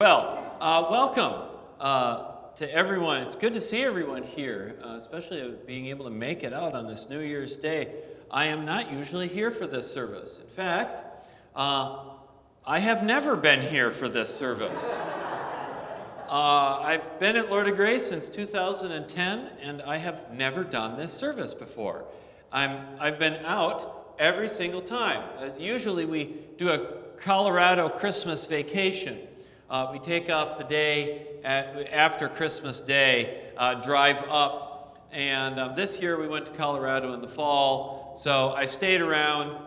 Well, uh, welcome uh, to everyone. It's good to see everyone here, uh, especially being able to make it out on this New Year's Day. I am not usually here for this service. In fact, uh, I have never been here for this service. Uh, I've been at Lord of Grace since 2010, and I have never done this service before. I'm, I've been out every single time. Uh, usually, we do a Colorado Christmas vacation. Uh, we take off the day at, after Christmas Day, uh, drive up, and um, this year we went to Colorado in the fall. So I stayed around,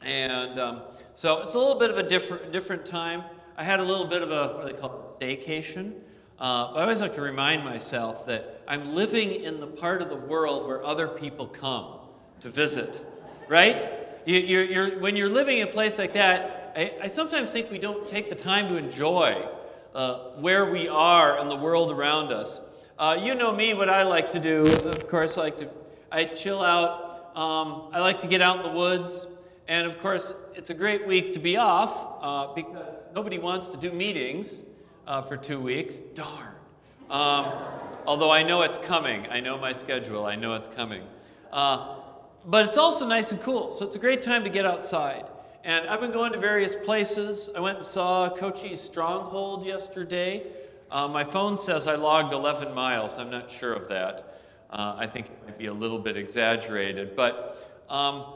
and um, so it's a little bit of a different different time. I had a little bit of a what do they call it, staycation. Uh, I always like to remind myself that I'm living in the part of the world where other people come to visit, right? You, you're, you're, when you're living in a place like that, I, I sometimes think we don't take the time to enjoy uh, where we are and the world around us. Uh, you know me, what I like to do, of course, I like to I chill out. Um, I like to get out in the woods. And of course, it's a great week to be off uh, because nobody wants to do meetings uh, for two weeks. Darn. Um, although I know it's coming. I know my schedule. I know it's coming. Uh, but it's also nice and cool. So it's a great time to get outside. And I've been going to various places. I went and saw Cochise Stronghold yesterday. Uh, my phone says I logged 11 miles. I'm not sure of that. Uh, I think it might be a little bit exaggerated. But, um,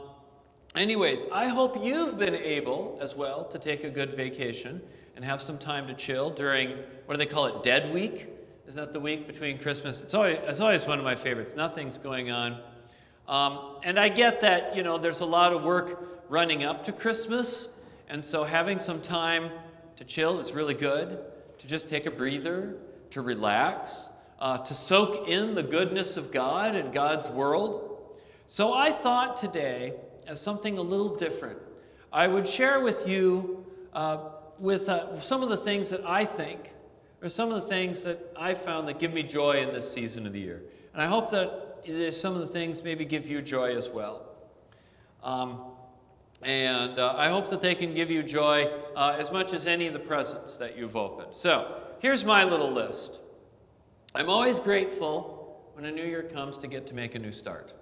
anyways, I hope you've been able as well to take a good vacation and have some time to chill during, what do they call it, Dead Week? Is that the week between Christmas? It's always, it's always one of my favorites. Nothing's going on. Um, and I get that, you know, there's a lot of work running up to Christmas. And so having some time to chill is really good, to just take a breather, to relax, uh, to soak in the goodness of God and God's world. So I thought today, as something a little different, I would share with you uh, with uh, some of the things that I think, or some of the things that I found that give me joy in this season of the year. And I hope that some of the things maybe give you joy as well. Um, and uh, I hope that they can give you joy uh, as much as any of the presents that you've opened. So here's my little list. I'm always grateful when a new year comes to get to make a new start.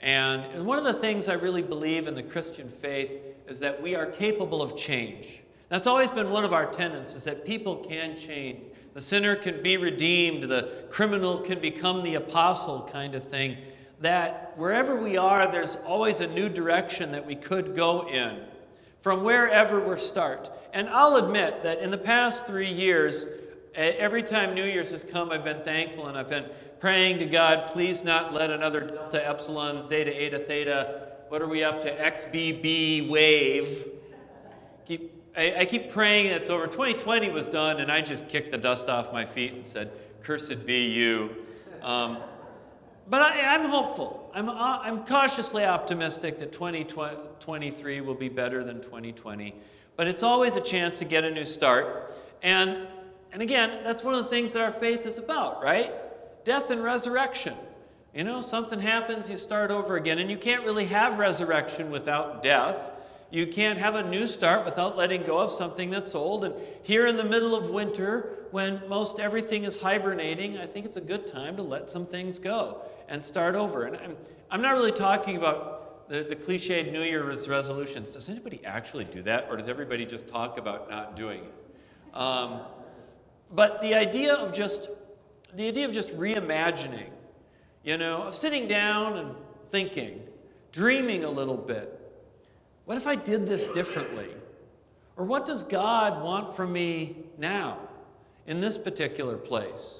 And one of the things I really believe in the Christian faith is that we are capable of change. That's always been one of our tenets is that people can change. The sinner can be redeemed, the criminal can become the apostle kind of thing that wherever we are, there's always a new direction that we could go in from wherever we start. And I'll admit that in the past three years, every time New Year's has come, I've been thankful and I've been praying to God, please not let another delta, epsilon, zeta, eta, theta, what are we up to, XBB wave. Keep, I, I keep praying it's over. 2020 was done, and I just kicked the dust off my feet and said, Cursed be you. Um, but I, am hopeful. I'm, uh, I'm cautiously optimistic that 2023 will be better than 2020. But it's always a chance to get a new start. And, and again, that's one of the things that our faith is about, right? Death and resurrection. You know, something happens, you start over again. And you can't really have resurrection without death. You can't have a new start without letting go of something that's old. And here in the middle of winter, when most everything is hibernating, I think it's a good time to let some things go and start over. And I'm, I'm not really talking about the, the cliched New Year's resolutions. Does anybody actually do that, or does everybody just talk about not doing it? Um, but the idea of just the idea of just reimagining, you know, of sitting down and thinking, dreaming a little bit. What if I did this differently? Or what does God want from me now in this particular place?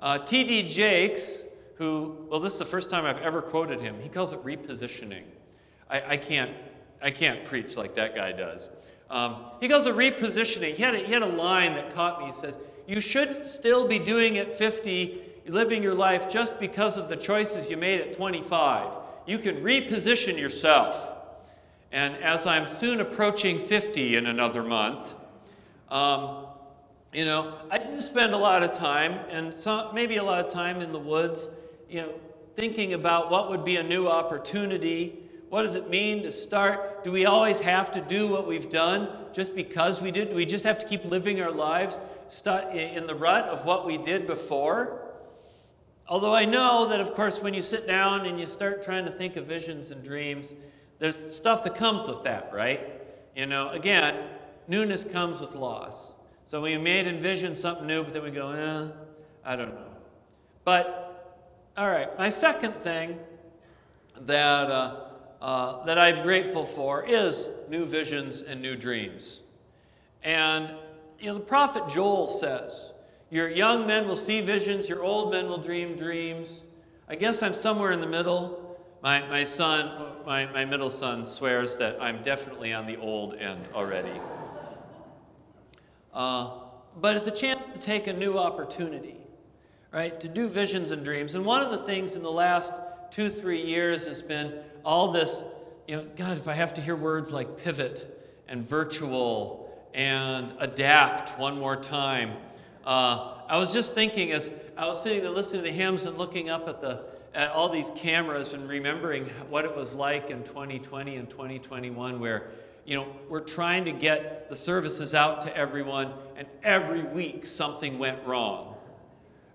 Uh, T.D. Jakes who, well, this is the first time I've ever quoted him. He calls it repositioning. I, I can't, I can't preach like that guy does. Um, he calls it repositioning. He had, a, he had a line that caught me. He says, You shouldn't still be doing at 50, living your life just because of the choices you made at 25. You can reposition yourself. And as I'm soon approaching 50 in another month, um, you know, I do spend a lot of time, and some, maybe a lot of time in the woods you know, thinking about what would be a new opportunity. What does it mean to start? Do we always have to do what we've done just because we did? We just have to keep living our lives in the rut of what we did before. Although I know that, of course, when you sit down and you start trying to think of visions and dreams, there's stuff that comes with that, right? You know, again, newness comes with loss. So we may envision something new, but then we go, eh, I don't know. But, all right, my second thing that, uh, uh, that I'm grateful for is new visions and new dreams. And, you know, the prophet Joel says, Your young men will see visions, your old men will dream dreams. I guess I'm somewhere in the middle. My, my son, my, my middle son, swears that I'm definitely on the old end already. Uh, but it's a chance to take a new opportunity, right? To do visions and dreams. And one of the things in the last two, three years has been all this, you know, God, if I have to hear words like pivot and virtual and adapt one more time. Uh, I was just thinking as I was sitting there listening to the hymns and looking up at the at all these cameras and remembering what it was like in 2020 and 2021 where you know, we're trying to get the services out to everyone, and every week something went wrong.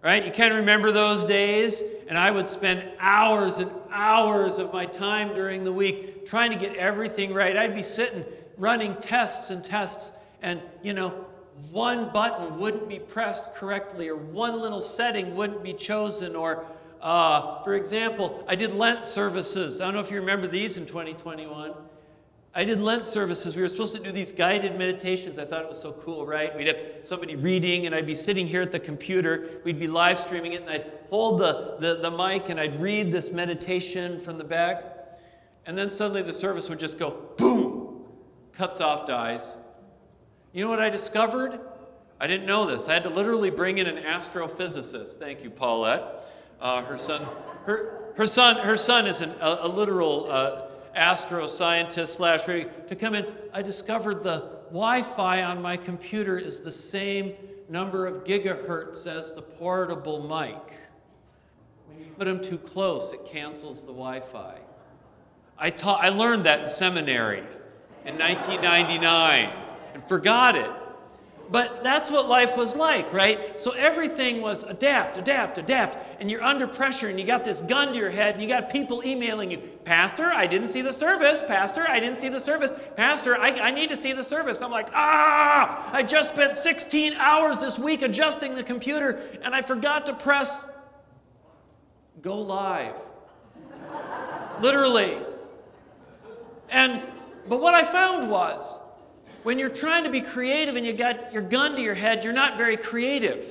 Right? You can remember those days, and I would spend hours and hours of my time during the week trying to get everything right. I'd be sitting running tests and tests, and you know, one button wouldn't be pressed correctly, or one little setting wouldn't be chosen, or uh, for example, I did Lent services. I don't know if you remember these in 2021. I did Lent services. We were supposed to do these guided meditations. I thought it was so cool, right? We'd have somebody reading, and I'd be sitting here at the computer. We'd be live streaming it, and I'd hold the, the, the mic and I'd read this meditation from the back. And then suddenly the service would just go boom, cuts off, dies. You know what I discovered? I didn't know this. I had to literally bring in an astrophysicist. Thank you, Paulette. Uh, her son's her, her son her son is an, a, a literal uh, astroscientist slash radio, to come in. I discovered the Wi-Fi on my computer is the same number of gigahertz as the portable mic. When you put them too close, it cancels the Wi-Fi. I, taught, I learned that in seminary in 1999 and forgot it. But that's what life was like, right? So everything was adapt, adapt, adapt. And you're under pressure and you got this gun to your head and you got people emailing you Pastor, I didn't see the service. Pastor, I didn't see the service. Pastor, I, I need to see the service. And I'm like, ah, I just spent 16 hours this week adjusting the computer and I forgot to press go live. Literally. And, but what I found was, when you're trying to be creative and you got your gun to your head, you're not very creative.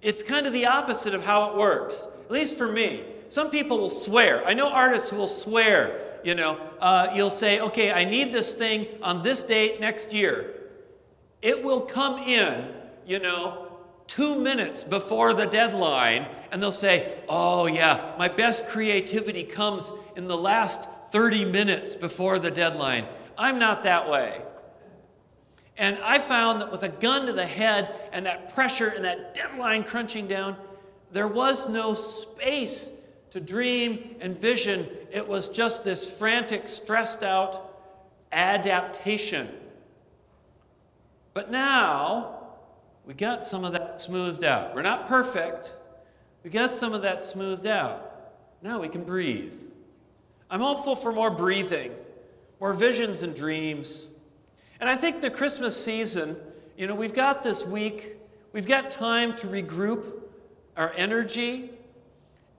It's kind of the opposite of how it works, at least for me. Some people will swear. I know artists who will swear. You know, uh, you'll say, okay, I need this thing on this date next year. It will come in, you know, two minutes before the deadline, and they'll say, oh, yeah, my best creativity comes in the last 30 minutes before the deadline. I'm not that way. And I found that with a gun to the head and that pressure and that deadline crunching down, there was no space to dream and vision. It was just this frantic, stressed out adaptation. But now, we got some of that smoothed out. We're not perfect. We got some of that smoothed out. Now we can breathe. I'm hopeful for more breathing, more visions and dreams and I think the Christmas season, you know, we've got this week, we've got time to regroup our energy.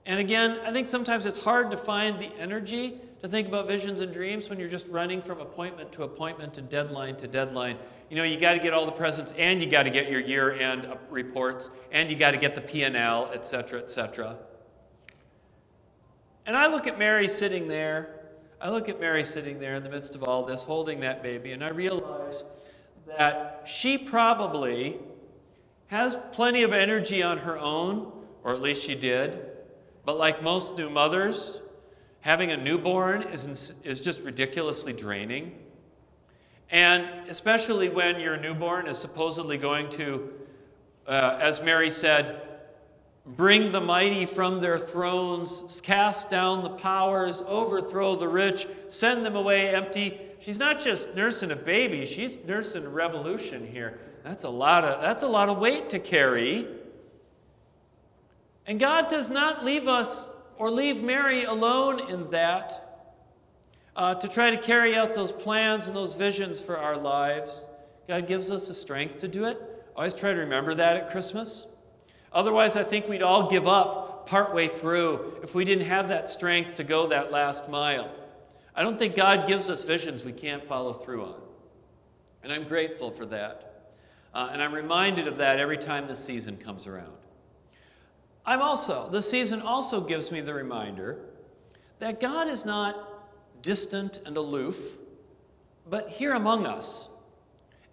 And again, I think sometimes it's hard to find the energy to think about visions and dreams when you're just running from appointment to appointment and deadline to deadline. You know, you got to get all the presents and you got to get your year-end reports and you got to get the P&L, et cetera, et cetera. And I look at Mary sitting there I look at Mary sitting there in the midst of all this, holding that baby, and I realize that she probably has plenty of energy on her own, or at least she did. But like most new mothers, having a newborn is, is just ridiculously draining. And especially when your newborn is supposedly going to, uh, as Mary said, Bring the mighty from their thrones, cast down the powers, overthrow the rich, send them away empty. She's not just nursing a baby, she's nursing a revolution here. That's a lot of, that's a lot of weight to carry. And God does not leave us or leave Mary alone in that uh, to try to carry out those plans and those visions for our lives. God gives us the strength to do it. Always try to remember that at Christmas. Otherwise, I think we'd all give up partway through if we didn't have that strength to go that last mile. I don't think God gives us visions we can't follow through on. And I'm grateful for that. Uh, and I'm reminded of that every time this season comes around. I'm also, this season also gives me the reminder that God is not distant and aloof, but here among us,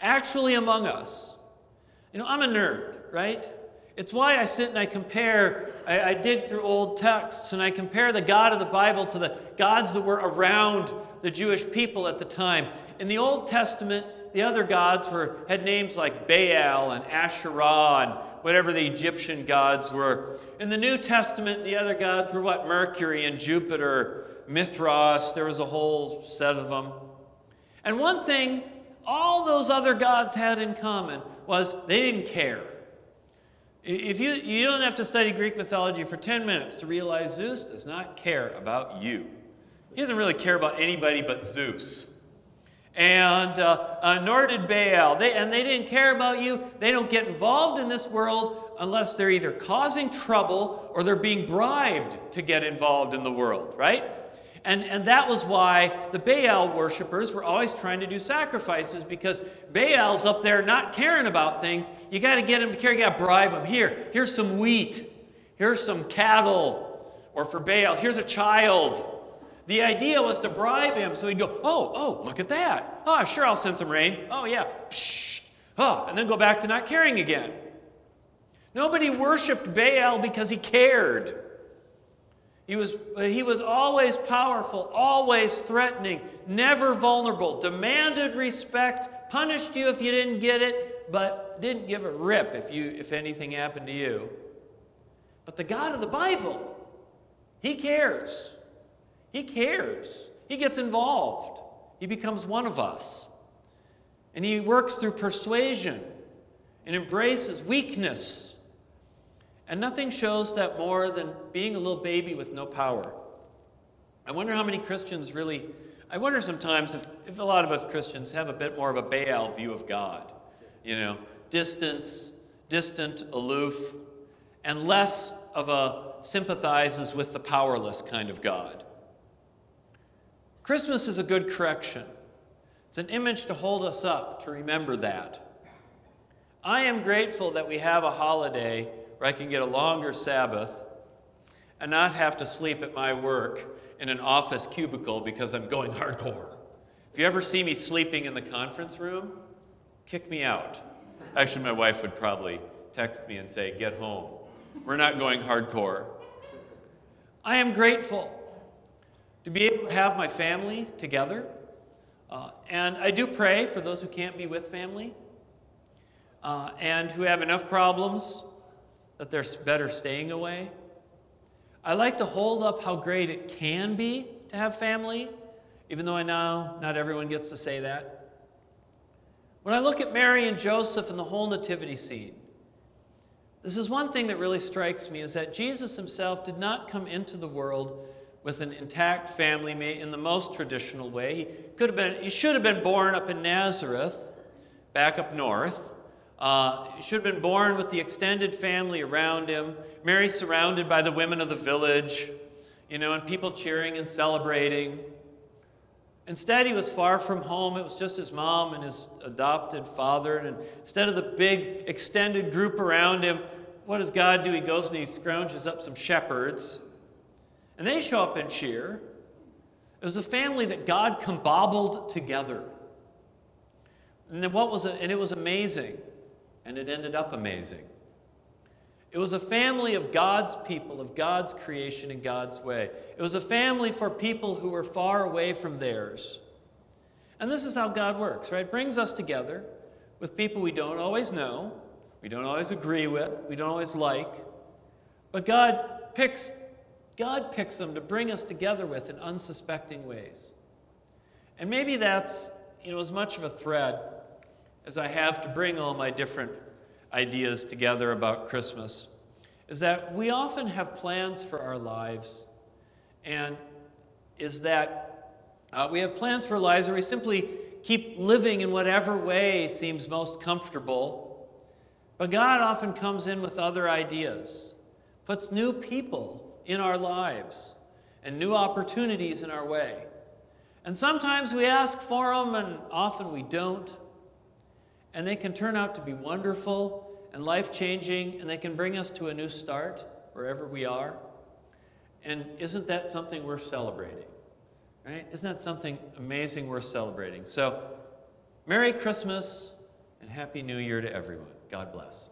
actually among us. You know, I'm a nerd, right? It's why I sit and I compare, I, I, dig through old texts and I compare the God of the Bible to the gods that were around the Jewish people at the time. In the Old Testament, the other gods were, had names like Baal and Asherah and whatever the Egyptian gods were. In the New Testament, the other gods were what? Mercury and Jupiter, Mithras, there was a whole set of them. And one thing all those other gods had in common was they didn't care. If you, you don't have to study Greek mythology for 10 minutes to realize Zeus does not care about you. He doesn't really care about anybody but Zeus. And uh, uh, nor did Baal. They, and they didn't care about you. They don't get involved in this world unless they're either causing trouble or they're being bribed to get involved in the world, right? And, and that was why the Baal worshippers were always trying to do sacrifices because Baal's up there not caring about things. You got to get him to care. You got to bribe him. Here, here's some wheat. Here's some cattle. Or for Baal, here's a child. The idea was to bribe him so he'd go, oh, oh, look at that. Oh, sure, I'll send some rain. Oh, yeah. Psh, oh, and then go back to not caring again. Nobody worshiped Baal because he cared. He was, he was always powerful, always threatening, never vulnerable, demanded respect, punished you if you didn't get it, but didn't give a rip if, you, if anything happened to you. But the God of the Bible, He cares. He cares. He gets involved. He becomes one of us. And He works through persuasion and embraces weakness and nothing shows that more than being a little baby with no power. I wonder how many Christians really, I wonder sometimes if, if a lot of us Christians have a bit more of a Baal view of God. You know, distance, distant, aloof, and less of a sympathizes with the powerless kind of God. Christmas is a good correction. It's an image to hold us up, to remember that. I am grateful that we have a holiday where I can get a longer Sabbath and not have to sleep at my work in an office cubicle because I'm going hardcore. If you ever see me sleeping in the conference room, kick me out. Actually, my wife would probably text me and say, Get home. We're not going hardcore. I am grateful to be able to have my family together. Uh, and I do pray for those who can't be with family uh, and who have enough problems that they're better staying away. I like to hold up how great it can be to have family, even though I know not everyone gets to say that. When I look at Mary and Joseph and the whole nativity scene, this is one thing that really strikes me is that Jesus himself did not come into the world with an intact family in the most traditional way. He could have been he should have been born up in Nazareth, back up north. Uh, should have been born with the extended family around him. Mary surrounded by the women of the village, you know, and people cheering and celebrating. Instead, he was far from home. It was just his mom and his adopted father. And instead of the big extended group around him, what does God do? He goes and he scrounges up some shepherds. And they show up and cheer. It was a family that God combobbled together. And what was it? And it was amazing and it ended up amazing. It was a family of God's people, of God's creation in God's way. It was a family for people who were far away from theirs. And this is how God works, right? Brings us together with people we don't always know, we don't always agree with, we don't always like. But God picks God picks them to bring us together with in unsuspecting ways. And maybe that's, you know, as much of a thread as I have to bring all my different ideas together about Christmas, is that we often have plans for our lives, and is that uh, we have plans for lives where we simply keep living in whatever way seems most comfortable. But God often comes in with other ideas, puts new people in our lives, and new opportunities in our way. And sometimes we ask for them, and often we don't. And they can turn out to be wonderful and life changing, and they can bring us to a new start wherever we are. And isn't that something worth celebrating? Right? Isn't that something amazing worth celebrating? So, Merry Christmas and Happy New Year to everyone. God bless.